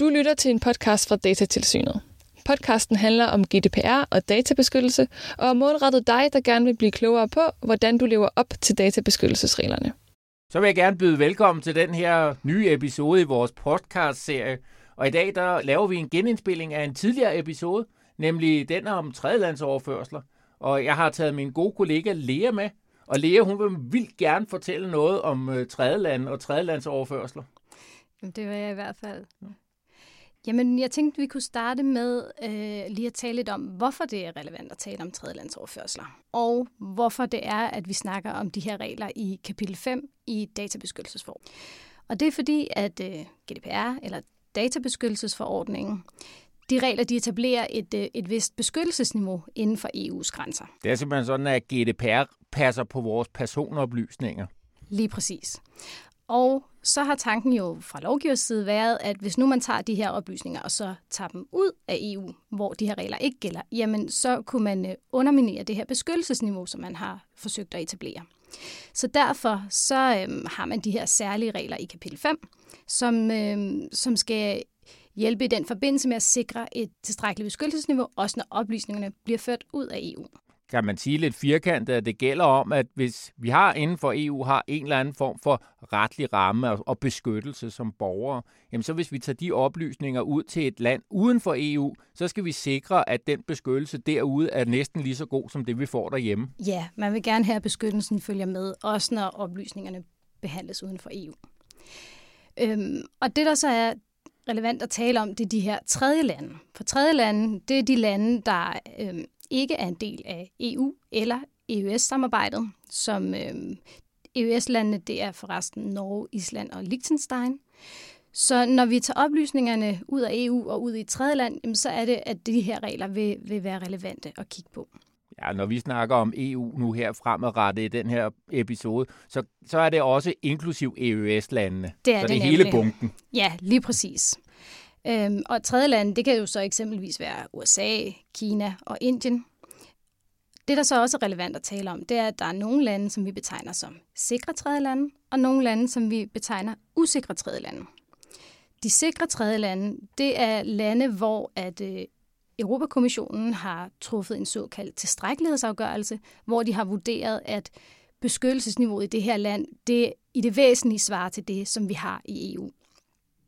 Du lytter til en podcast fra Datatilsynet. Podcasten handler om GDPR og databeskyttelse, og er målrettet dig, der gerne vil blive klogere på, hvordan du lever op til databeskyttelsesreglerne. Så vil jeg gerne byde velkommen til den her nye episode i vores podcast-serie. Og i dag der laver vi en genindspilling af en tidligere episode, nemlig den om tredjelandsoverførsler. Og jeg har taget min gode kollega Lea med. Og Lea, hun vil vildt gerne fortælle noget om uh, tredjeland og tredjelandsoverførsler. Jamen, det vil jeg i hvert fald. Jamen, jeg tænkte, vi kunne starte med øh, lige at tale lidt om, hvorfor det er relevant at tale om tredjelandsoverførsler, og hvorfor det er, at vi snakker om de her regler i kapitel 5 i databeskyttelsesforordningen. Og det er fordi, at øh, GDPR, eller databeskyttelsesforordningen, de regler, de etablerer et, øh, et vist beskyttelsesniveau inden for EU's grænser. Det er simpelthen sådan, at GDPR passer på vores personoplysninger. Lige præcis. Og så har tanken jo fra lovgivers side været, at hvis nu man tager de her oplysninger og så tager dem ud af EU, hvor de her regler ikke gælder, jamen så kunne man øh, underminere det her beskyttelsesniveau, som man har forsøgt at etablere. Så derfor så øhm, har man de her særlige regler i kapitel 5, som, øhm, som skal hjælpe i den forbindelse med at sikre et tilstrækkeligt beskyttelsesniveau, også når oplysningerne bliver ført ud af EU kan man sige lidt firkantet, at det gælder om, at hvis vi har inden for EU har en eller anden form for retlig ramme og beskyttelse som borgere, jamen så hvis vi tager de oplysninger ud til et land uden for EU, så skal vi sikre, at den beskyttelse derude er næsten lige så god som det, vi får derhjemme. Ja, man vil gerne have, at beskyttelsen følger med, også når oplysningerne behandles uden for EU. Øhm, og det, der så er relevant at tale om, det er de her tredje lande. For tredje lande, det er de lande, der øhm, ikke er en del af EU eller EØS-samarbejdet, som øh, EØS-landene, det er forresten Norge, Island og Liechtenstein. Så når vi tager oplysningerne ud af EU og ud i et tredje land, så er det, at de her regler vil, vil være relevante at kigge på. Ja, når vi snakker om EU nu her fremadrettet i den her episode, så, så er det også inklusiv EØS-landene. Det er så det, det er hele bunken. Ja, lige præcis. Øhm, og tredje lande, det kan jo så eksempelvis være USA, Kina og Indien. Det, der så også er relevant at tale om, det er, at der er nogle lande, som vi betegner som sikre tredje lande, og nogle lande, som vi betegner usikre tredje lande. De sikre tredje lande, det er lande, hvor at øh, Europakommissionen har truffet en såkaldt tilstrækkelighedsafgørelse, hvor de har vurderet, at beskyttelsesniveauet i det her land, det i det væsentlige svarer til det, som vi har i EU.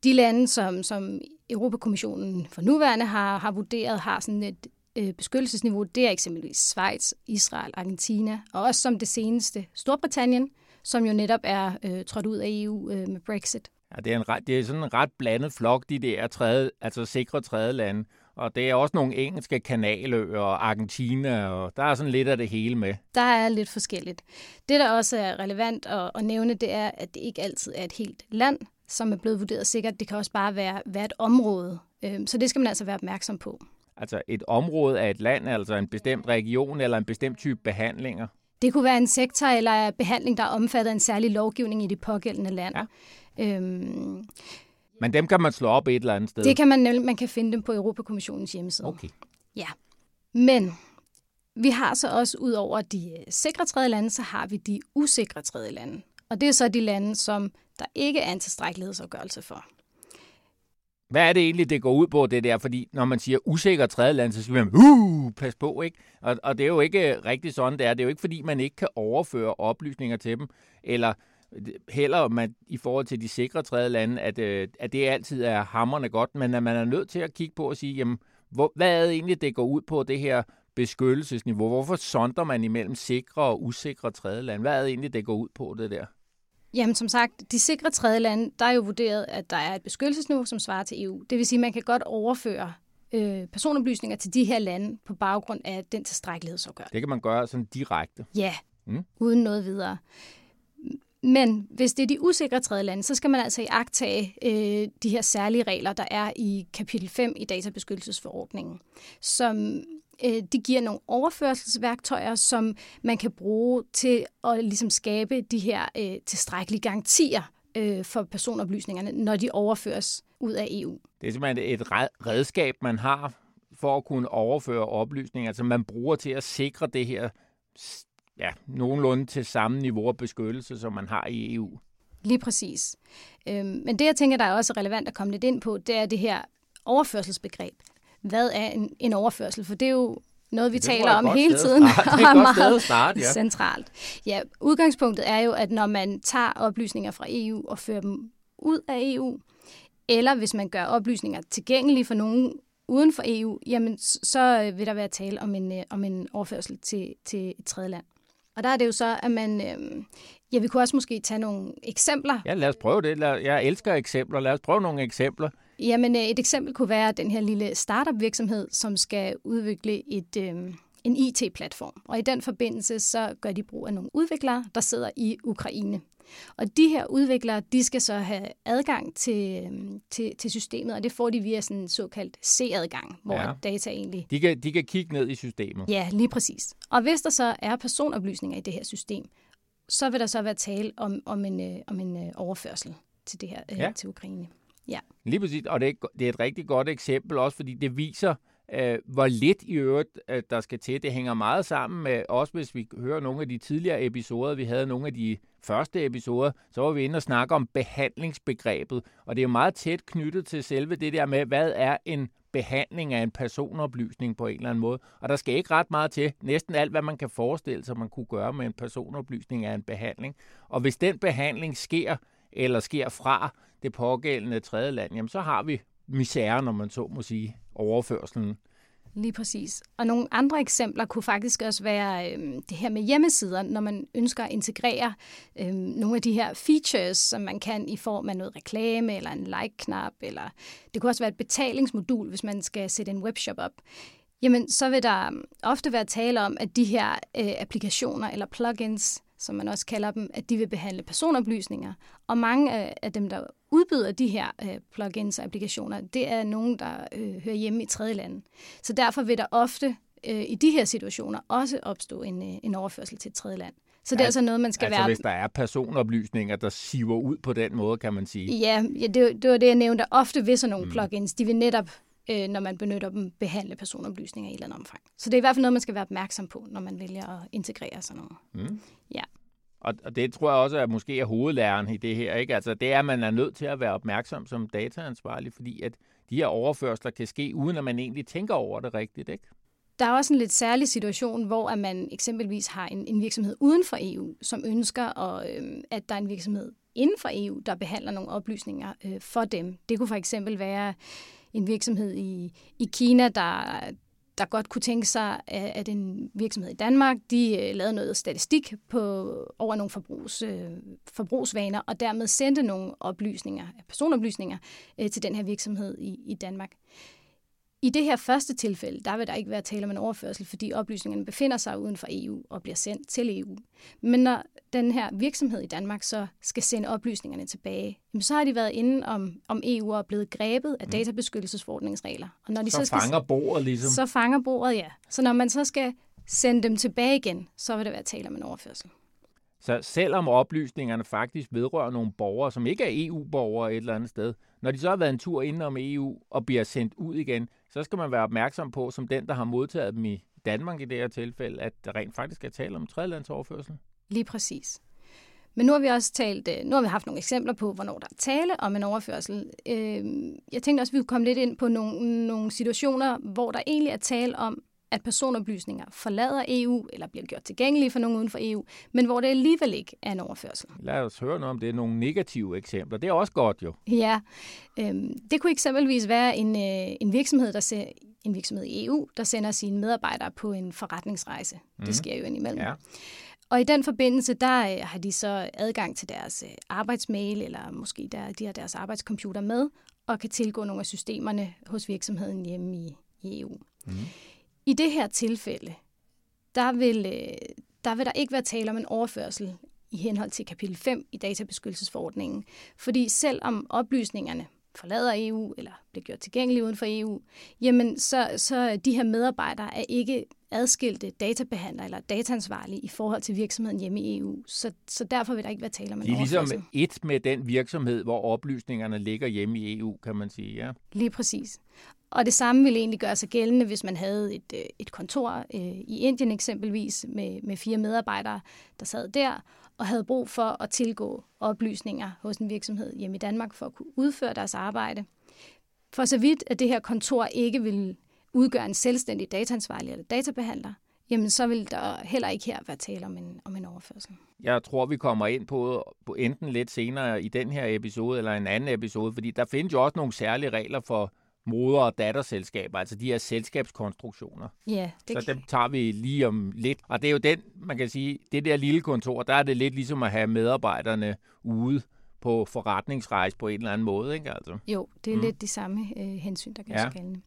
De lande, som, som Europakommissionen for nuværende har, har vurderet, har sådan et øh, beskyttelsesniveau, det er eksempelvis Schweiz, Israel, Argentina, og også som det seneste Storbritannien, som jo netop er øh, trådt ud af EU øh, med Brexit. Ja, det er, en ret, det er sådan en ret blandet flok, de der tredje, altså sikre tredje lande. Og det er også nogle engelske kanaløer og Argentina, og der er sådan lidt af det hele med. Der er lidt forskelligt. Det, der også er relevant at, at nævne, det er, at det ikke altid er et helt land, som er blevet vurderet sikkert. Det kan også bare være, være et område. Øhm, så det skal man altså være opmærksom på. Altså et område af et land, altså en bestemt region eller en bestemt type behandlinger? Det kunne være en sektor eller behandling, der omfatter en særlig lovgivning i det pågældende land. Ja. Øhm, Men dem kan man slå op et eller andet sted? Det kan man, man kan finde dem på Europakommissionens hjemmeside. Okay. Ja. Men vi har så også ud over de sikre tredje lande, så har vi de usikre tredje lande. Og det er så de lande, som der ikke er en tilstrækkelighedsafgørelse for. Hvad er det egentlig, det går ud på, det der? Fordi når man siger usikker tredjeland, så siger man, uh, pas på, ikke? Og, og det er jo ikke øh, rigtig sådan, det er. Det er jo ikke, fordi man ikke kan overføre oplysninger til dem, eller heller man, i forhold til de sikre tredje lande, at, øh, at det altid er hammerne godt, men at man er nødt til at kigge på og sige, jamen, hvor, hvad er det egentlig, det går ud på, det her beskyttelsesniveau? Hvorfor sonder man imellem sikre og usikre tredjelande? Hvad er det egentlig, det går ud på, det der? Jamen som sagt, de sikre tredje lande, der er jo vurderet, at der er et beskyttelsesniveau, som svarer til EU. Det vil sige, at man kan godt overføre øh, personoplysninger til de her lande på baggrund af den tilstrækkelighedsafgørelse. Det kan man gøre sådan direkte? Ja, mm. uden noget videre. Men hvis det er de usikre tredje lande, så skal man altså iagtage øh, de her særlige regler, der er i kapitel 5 i databeskyttelsesforordningen, som øh, de giver nogle overførselsværktøjer, som man kan bruge til at ligesom skabe de her øh, tilstrækkelige garantier øh, for personoplysningerne, når de overføres ud af EU. Det er simpelthen et redskab, man har for at kunne overføre oplysninger, som man bruger til at sikre det her ja, nogenlunde til samme niveau af beskyttelse, som man har i EU. Lige præcis. Øhm, men det, jeg tænker, der er også relevant at komme lidt ind på, det er det her overførselsbegreb. Hvad er en, en overførsel? For det er jo noget, vi Det taler om hele tiden, er og et godt sted meget at starte, ja. centralt. Ja, udgangspunktet er jo, at når man tager oplysninger fra EU og fører dem ud af EU, eller hvis man gør oplysninger tilgængelige for nogen uden for EU, jamen så øh, vil der være tale om en, øh, om en overførsel til, til et tredje land. Og der er det jo så, at man... Øh, ja, vi kunne også måske tage nogle eksempler. Ja, lad os prøve det. Jeg elsker eksempler. Lad os prøve nogle eksempler. Jamen, øh, et eksempel kunne være den her lille startup-virksomhed, som skal udvikle et, øh, en IT-platform. Og i den forbindelse, så gør de brug af nogle udviklere, der sidder i Ukraine. Og de her udviklere, de skal så have adgang til, øh, til, til systemet, og det får de via sådan en såkaldt C-adgang, hvor Ja. ja. data egentlig... De kan, de kan kigge ned i systemet. Ja, lige præcis. Og hvis der så er personoplysninger i det her system, så vil der så være tale om, om en, øh, om en øh, overførsel til det her øh, Ja. til Ukraine. Ja. Lige præcis, og det er, det er et rigtig godt eksempel også, fordi det viser, øh, hvor lidt i øvrigt, øh, der skal til. Det hænger meget sammen med, også hvis vi hører nogle af de tidligere episoder, vi havde nogle af de første episoder, så var vi inde og snakke om behandlingsbegrebet, og det er jo meget tæt knyttet til selve det der med, hvad er en behandling af en personoplysning på en eller anden måde. Og der skal ikke ret meget til. Næsten alt, hvad man kan forestille sig, man kunne gøre med en personoplysning er en behandling. Og hvis den behandling sker, eller sker fra det pågældende tredje land, jamen så har vi misære, når man så må sige, overførselen. Lige præcis. Og nogle andre eksempler kunne faktisk også være øh, det her med hjemmesider, når man ønsker at integrere øh, nogle af de her features, som man kan i form af noget reklame eller en like-knap, eller det kunne også være et betalingsmodul, hvis man skal sætte en webshop op. Jamen, så vil der øhm, ofte være tale om, at de her øh, applikationer eller plugins, som man også kalder dem, at de vil behandle personoplysninger. Og mange af, dem, der udbyder de her øh, plugins og applikationer, det er nogen, der øh, hører hjemme i tredje lande. Så derfor vil der ofte øh, i de her situationer også opstå en, øh, en overførsel til et tredje land. Så det er Al- altså noget, man skal altså være... hvis der er personoplysninger, der siver ud på den måde, kan man sige. Ja, ja det, det var det, jeg nævnte. Ofte ved sådan nogle mm. plugins, de vil netop, øh, når man benytter dem, behandle personoplysninger i et eller andet omfang. Så det er i hvert fald noget, man skal være opmærksom på, når man vælger at integrere sådan noget. Mm. Ja. Og, og det tror jeg også er måske er hovedlæren i det her. Ikke? Altså, det er, at man er nødt til at være opmærksom som dataansvarlig, fordi at de her overførsler kan ske, uden at man egentlig tænker over det rigtigt. Ikke? Der er også en lidt særlig situation, hvor at man eksempelvis har en, en virksomhed uden for EU, som ønsker, at, øh, at der er en virksomhed inden for EU, der behandler nogle oplysninger øh, for dem. Det kunne for eksempel være en virksomhed i, i Kina, der, der godt kunne tænke sig, at en virksomhed i Danmark, de øh, lavede noget statistik på, over nogle forbrugs, øh, forbrugsvaner, og dermed sendte nogle oplysninger, personoplysninger øh, til den her virksomhed i, i Danmark. I det her første tilfælde, der vil der ikke være tale om en overførsel, fordi oplysningerne befinder sig uden for EU og bliver sendt til EU. Men når den her virksomhed i Danmark så skal sende oplysningerne tilbage, jamen så har de været inde om, om EU og er blevet grebet af databeskyttelsesforordningens regler. Og når de Så, så, skal, fanger bordet ligesom. så fanger bordet, ja. Så når man så skal sende dem tilbage igen, så vil der være tale om en overførsel. Så selvom oplysningerne faktisk vedrører nogle borgere, som ikke er EU-borgere et eller andet sted, når de så har været en tur inden om EU og bliver sendt ud igen, så skal man være opmærksom på, som den, der har modtaget dem i Danmark i det her tilfælde, at der rent faktisk er tale om tredjelandsoverførsel. Lige præcis. Men nu har vi også talt, øh, nu har vi haft nogle eksempler på, hvornår der er tale om en overførsel. Øhm, jeg tænkte også, at vi kunne komme lidt ind på nogle, nogle situationer, hvor der egentlig er tale om, at personoplysninger forlader EU, eller bliver gjort tilgængelige for nogen uden for EU, men hvor det alligevel ikke er en overførsel. Lad os høre noget om det. Nogle negative eksempler. Det er også godt jo. Ja, øhm, det kunne eksempelvis være en, øh, en virksomhed, der ser, en virksomhed i EU, der sender sine medarbejdere på en forretningsrejse. Mm. Det sker jo indimellem. Ja. Og i den forbindelse, der øh, har de så adgang til deres øh, arbejdsmail, eller måske der, de har deres arbejdscomputer med, og kan tilgå nogle af systemerne hos virksomheden hjemme i, i EU. Mhm. I det her tilfælde, der vil, øh, der vil der ikke være tale om en overførsel i henhold til kapitel 5 i databeskyttelsesforordningen. Fordi selvom oplysningerne forlader EU eller bliver gjort tilgængelige uden for EU, jamen så, så de her medarbejdere er ikke adskilte databehandlere eller dataansvarlige i forhold til virksomheden hjemme i EU. Så, så derfor vil der ikke være tale om en De er ligesom overførsel. et med den virksomhed, hvor oplysningerne ligger hjemme i EU, kan man sige. Ja. Lige præcis. Og det samme ville egentlig gøre sig gældende, hvis man havde et, øh, et kontor øh, i Indien eksempelvis med, med fire medarbejdere, der sad der, og havde brug for at tilgå oplysninger hos en virksomhed hjemme i Danmark for at kunne udføre deres arbejde. For så vidt, at det her kontor ikke vil udgøre en selvstændig dataansvarlig eller databehandler, jamen så vil der heller ikke her være tale om en, om en overførsel. Jeg tror, vi kommer ind på, på enten lidt senere i den her episode eller en anden episode, fordi der findes jo også nogle særlige regler for moder- og datterselskaber, altså de her selskabskonstruktioner. Ja, det Så dem tager vi lige om lidt. Og det er jo den, man kan sige, det der lille kontor, der er det lidt ligesom at have medarbejderne ude på forretningsrejse på en eller anden måde, ikke altså? Jo, det er mm. lidt de samme øh, hensyn, der kan ja. gældende.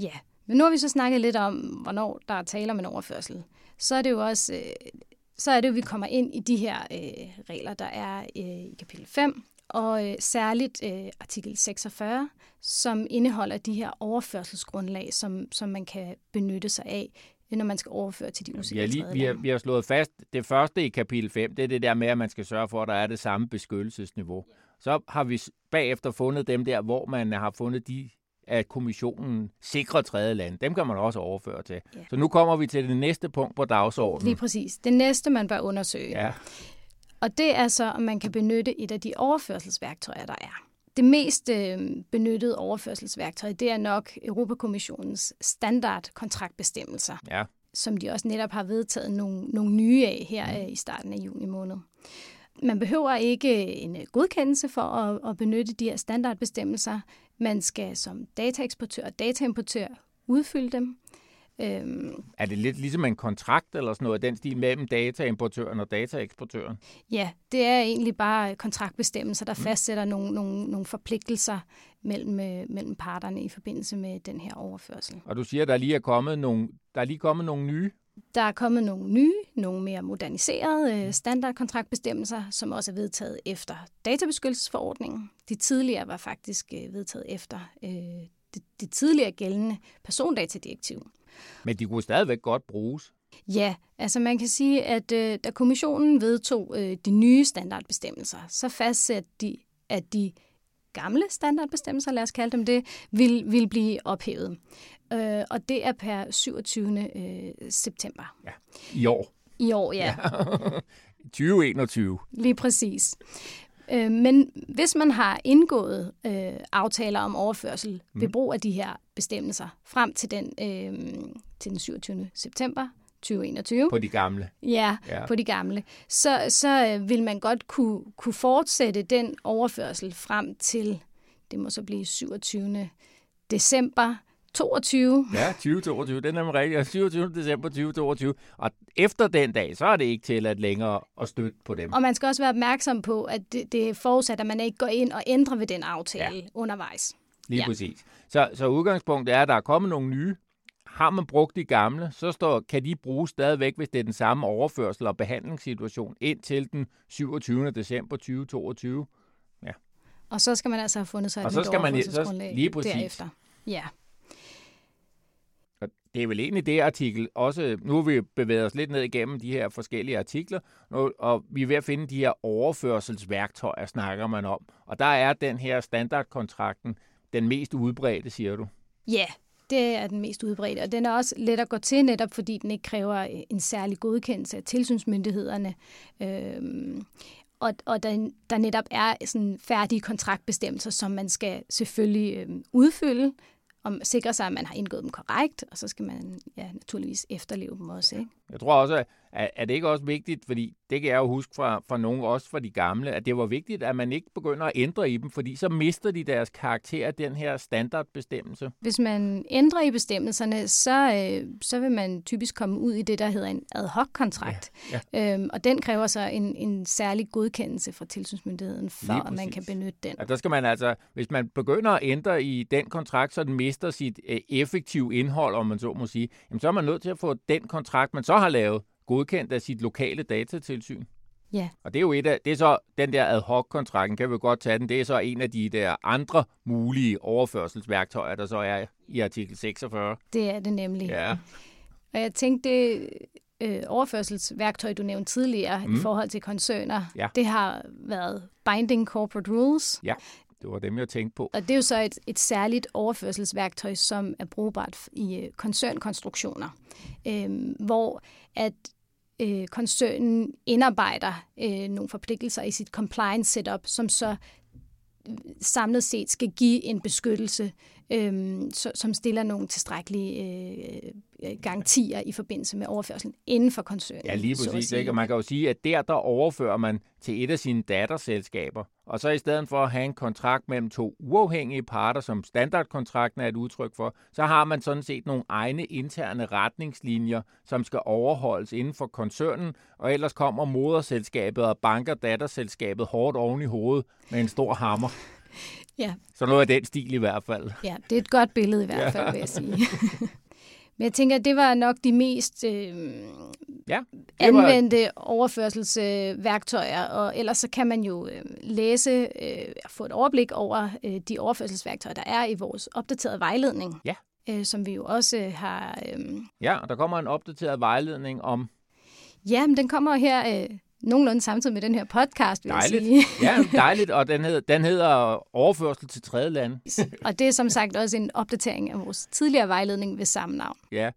Ja, men nu har vi så snakket lidt om, hvornår der er tale om en overførsel. Så er det jo også, øh, så er det jo, vi kommer ind i de her øh, regler, der er øh, i kapitel 5, og øh, særligt øh, artikel 46, som indeholder de her overførselsgrundlag, som, som man kan benytte sig af, når man skal overføre til de usikre ja, lige, vi, har, vi har slået fast, det første i kapitel 5, det er det der med, at man skal sørge for, at der er det samme beskyttelsesniveau. Så har vi bagefter fundet dem der, hvor man har fundet de at kommissionen sikrer tredje land. Dem kan man også overføre til. Ja. Så nu kommer vi til det næste punkt på dagsordenen. Lige præcis. Det næste, man bør undersøge. Ja. Og det er så, om man kan benytte et af de overførselsværktøjer, der er. Det mest øh, benyttede overførselsværktøj, det er nok Europakommissionens standardkontraktbestemmelser, ja. som de også netop har vedtaget nogle, nogle nye af her mm. i starten af juni måned. Man behøver ikke en godkendelse for at, at benytte de her standardbestemmelser. Man skal som dataeksportør og dataimportør udfylde dem. Øhm, er det lidt ligesom en kontrakt eller sådan noget, den stil mellem dataimportøren og dataeksportøren? Ja, det er egentlig bare kontraktbestemmelser, der mm. fastsætter nogle, nogle, nogle forpligtelser mellem, øh, mellem parterne i forbindelse med den her overførsel. Og du siger, at der lige er kommet nogle, der er lige kommet nogle nye? Der er kommet nogle nye, nogle mere moderniserede øh, standardkontraktbestemmelser, som også er vedtaget efter databeskyttelsesforordningen. De tidligere var faktisk øh, vedtaget efter øh, det, det tidligere gældende persondatadirektiv. Men de kunne stadigvæk godt bruges. Ja, altså man kan sige, at øh, da kommissionen vedtog øh, de nye standardbestemmelser, så fastsatte de, at de gamle standardbestemmelser, lad os kalde dem det, vil, vil blive ophævet. Øh, og det er per 27. Øh, september. Ja, i år. I år, ja. ja. 2021. Lige præcis. Øh, men hvis man har indgået øh, aftaler om overførsel mm. ved brug af de her bestemmelser frem til den, øh, til den 27. september 2021. På de gamle. Ja, ja. på de gamle. Så, så øh, vil man godt kunne, kunne fortsætte den overførsel frem til, det må så blive 27. december 22. Ja, 2022. Den er man rigtig. 27. december 2022. Og efter den dag, så er det ikke til at længere at støtte på dem. Og man skal også være opmærksom på, at det, det er forudsat, at man ikke går ind og ændrer ved den aftale ja. undervejs. Lige ja. præcis. Så, så udgangspunktet er, at der er kommet nogle nye. Har man brugt de gamle, så står, kan de bruges stadigvæk, hvis det er den samme overførsel og behandlingssituation, indtil den 27. december 2022. Ja. Og så skal man altså have fundet sig et og så skal man, så, lige præcis. derefter. Ja det er vel egentlig det artikel også, nu har vi bevæget os lidt ned igennem de her forskellige artikler, og vi er ved at finde de her overførselsværktøjer, snakker man om. Og der er den her standardkontrakten den mest udbredte, siger du? Ja, det er den mest udbredte, og den er også let at gå til, netop fordi den ikke kræver øh, en særlig godkendelse af tilsynsmyndighederne. Øhm, og, og der, der netop er sådan færdige kontraktbestemmelser, som man skal selvfølgelig øhm, udfylde, og sikre sig, at man har indgået dem korrekt, og så skal man ja, naturligvis efterleve dem også. Ikke? Jeg tror også, at, er det ikke også vigtigt, fordi det kan jeg jo huske fra, fra nogen, også fra de gamle, at det var vigtigt, at man ikke begynder at ændre i dem, fordi så mister de deres karakter af den her standardbestemmelse. Hvis man ændrer i bestemmelserne, så, øh, så vil man typisk komme ud i det, der hedder en ad hoc-kontrakt. Ja, ja. Øhm, og den kræver så en, en særlig godkendelse fra tilsynsmyndigheden, for at man kan benytte den. Ja, der skal man altså, hvis man begynder at ændre i den kontrakt, så den mister sit øh, effektive indhold, om man så må sige, jamen, så er man nødt til at få den kontrakt, man så har lavet, godkendt af sit lokale datatilsyn. Ja. Og det er jo et af, det er så den der ad hoc-kontrakten, kan vi godt tage den, det er så en af de der andre mulige overførselsværktøjer, der så er i artikel 46. Det er det nemlig. Ja. Og jeg tænkte, det øh, overførselsværktøj, du nævnte tidligere mm. i forhold til koncerner, ja. det har været Binding Corporate Rules. Ja, det var dem, jeg tænkte på. Og det er jo så et, et særligt overførselsværktøj, som er brugbart i øh, koncernkonstruktioner, øh, hvor at øh, koncernen indarbejder øh, nogle forpligtelser i sit compliance setup, som så øh, samlet set skal give en beskyttelse, øh, som stiller nogle tilstrækkelige øh, øh, garantier i forbindelse med overførslen inden for koncernen. Ja, lige præcis. Ikke? Og man kan jo sige, at der, der overfører man til et af sine datterselskaber, og så i stedet for at have en kontrakt mellem to uafhængige parter, som standardkontrakten er et udtryk for, så har man sådan set nogle egne interne retningslinjer, som skal overholdes inden for koncernen, og ellers kommer moderselskabet og banker datterselskabet hårdt oven i hovedet med en stor hammer. Ja. Så noget af den stil i hvert fald. Ja, det er et godt billede i hvert fald, ja. vil jeg sige. Men jeg tænker, at det var nok de mest øh, ja, anvendte var... overførselsværktøjer, og ellers så kan man jo øh, læse øh, få et overblik over øh, de overførselsværktøjer, der er i vores opdaterede vejledning. Ja. Øh, som vi jo også øh, har... Øh... Ja, og der kommer en opdateret vejledning om... Ja, men den kommer her øh, nogenlunde samtidig med den her podcast, vil dejligt. jeg sige. ja, dejligt, og den hedder, den hedder Overførsel til tredje land. og det er som sagt også en opdatering af vores tidligere vejledning ved samme navn. Ja,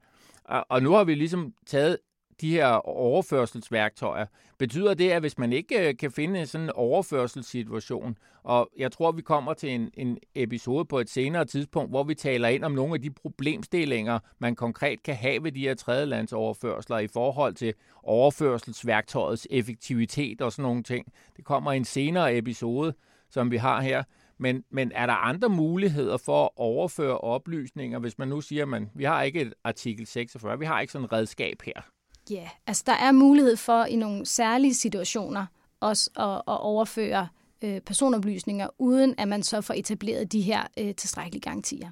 og, og nu har vi ligesom taget de her overførselsværktøjer. Betyder det, at hvis man ikke øh, kan finde sådan en overførselssituation, og jeg tror, vi kommer til en, en episode på et senere tidspunkt, hvor vi taler ind om nogle af de problemstillinger, man konkret kan have ved de her tredjelandsoverførsler i forhold til overførselsværktøjets effektivitet og sådan nogle ting. Det kommer i en senere episode, som vi har her. Men, men er der andre muligheder for at overføre oplysninger, hvis man nu siger, at man, vi har ikke et artikel 46, vi har ikke sådan et redskab her? Ja, yeah. altså der er mulighed for i nogle særlige situationer også at, at overføre øh, personoplysninger, uden at man så får etableret de her øh, tilstrækkelige garantier.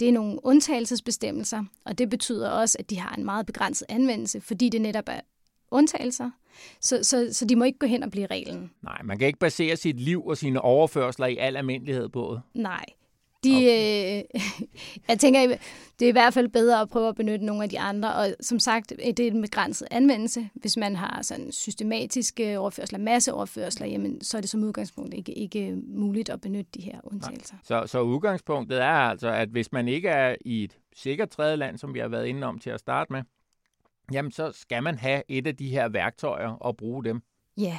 Det er nogle undtagelsesbestemmelser, og det betyder også, at de har en meget begrænset anvendelse, fordi det netop er undtagelser. Så, så, så de må ikke gå hen og blive reglen. Nej, man kan ikke basere sit liv og sine overførsler i al almindelighed på det. Nej, de, okay. øh, jeg tænker, det er i hvert fald bedre at prøve at benytte nogle af de andre, og som sagt, det er en begrænset anvendelse. Hvis man har sådan systematiske overførsler, masseoverførsler, jamen, så er det som udgangspunkt ikke, ikke muligt at benytte de her undtagelser. Så, så udgangspunktet er altså, at hvis man ikke er i et sikkert tredje land, som vi har været inde om til at starte med, jamen så skal man have et af de her værktøjer og bruge dem. Ja.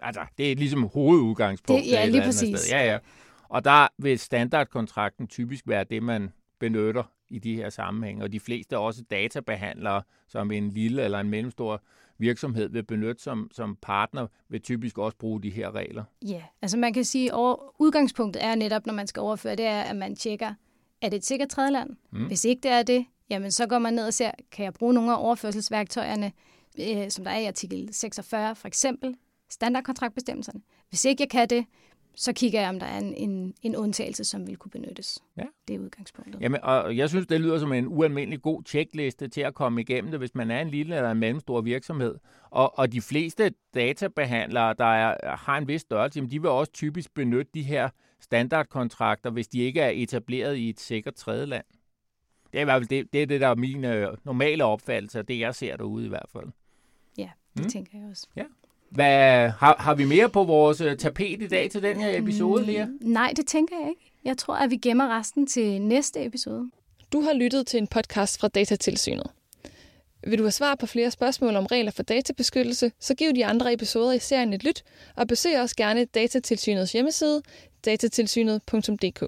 Altså, det er ligesom hovedudgangspunktet. Det, ja, lige præcis. Sted. Ja, ja. Og der vil standardkontrakten typisk være det, man benytter i de her sammenhænge. Og de fleste er også databehandlere, som en lille eller en mellemstor virksomhed vil benytte som, som partner, vil typisk også bruge de her regler. Ja, altså man kan sige, at udgangspunktet er netop, når man skal overføre, det er, at man tjekker, er det et sikkert tredjeland? Mm. Hvis ikke det er det, jamen så går man ned og ser, kan jeg bruge nogle af overførselsværktøjerne, øh, som der er i artikel 46, for eksempel standardkontraktbestemmelserne. Hvis ikke jeg kan det, så kigger jeg, om der er en, en, en undtagelse, som vil kunne benyttes. Ja. Det er udgangspunktet. Jamen, og jeg synes, det lyder som en ualmindelig god tjekliste til at komme igennem det, hvis man er en lille eller en mellemstor virksomhed. Og, og de fleste databehandlere, der er, har en vis størrelse, de vil også typisk benytte de her standardkontrakter, hvis de ikke er etableret i et sikkert tredjeland. Det er i hvert fald det, det, er det der er min øh, normale opfattelse, og det jeg ser derude i hvert fald. Ja, det mm. tænker jeg også. Ja. Hvad, har, har vi mere på vores øh, tapet i dag til den her episode, Lea? Mm, nej, det tænker jeg ikke. Jeg tror, at vi gemmer resten til næste episode. Du har lyttet til en podcast fra Datatilsynet. Vil du have svar på flere spørgsmål om regler for databeskyttelse, så giv de andre episoder i serien et lyt, og besøg også gerne Datatilsynets hjemmeside, datatilsynet.dk.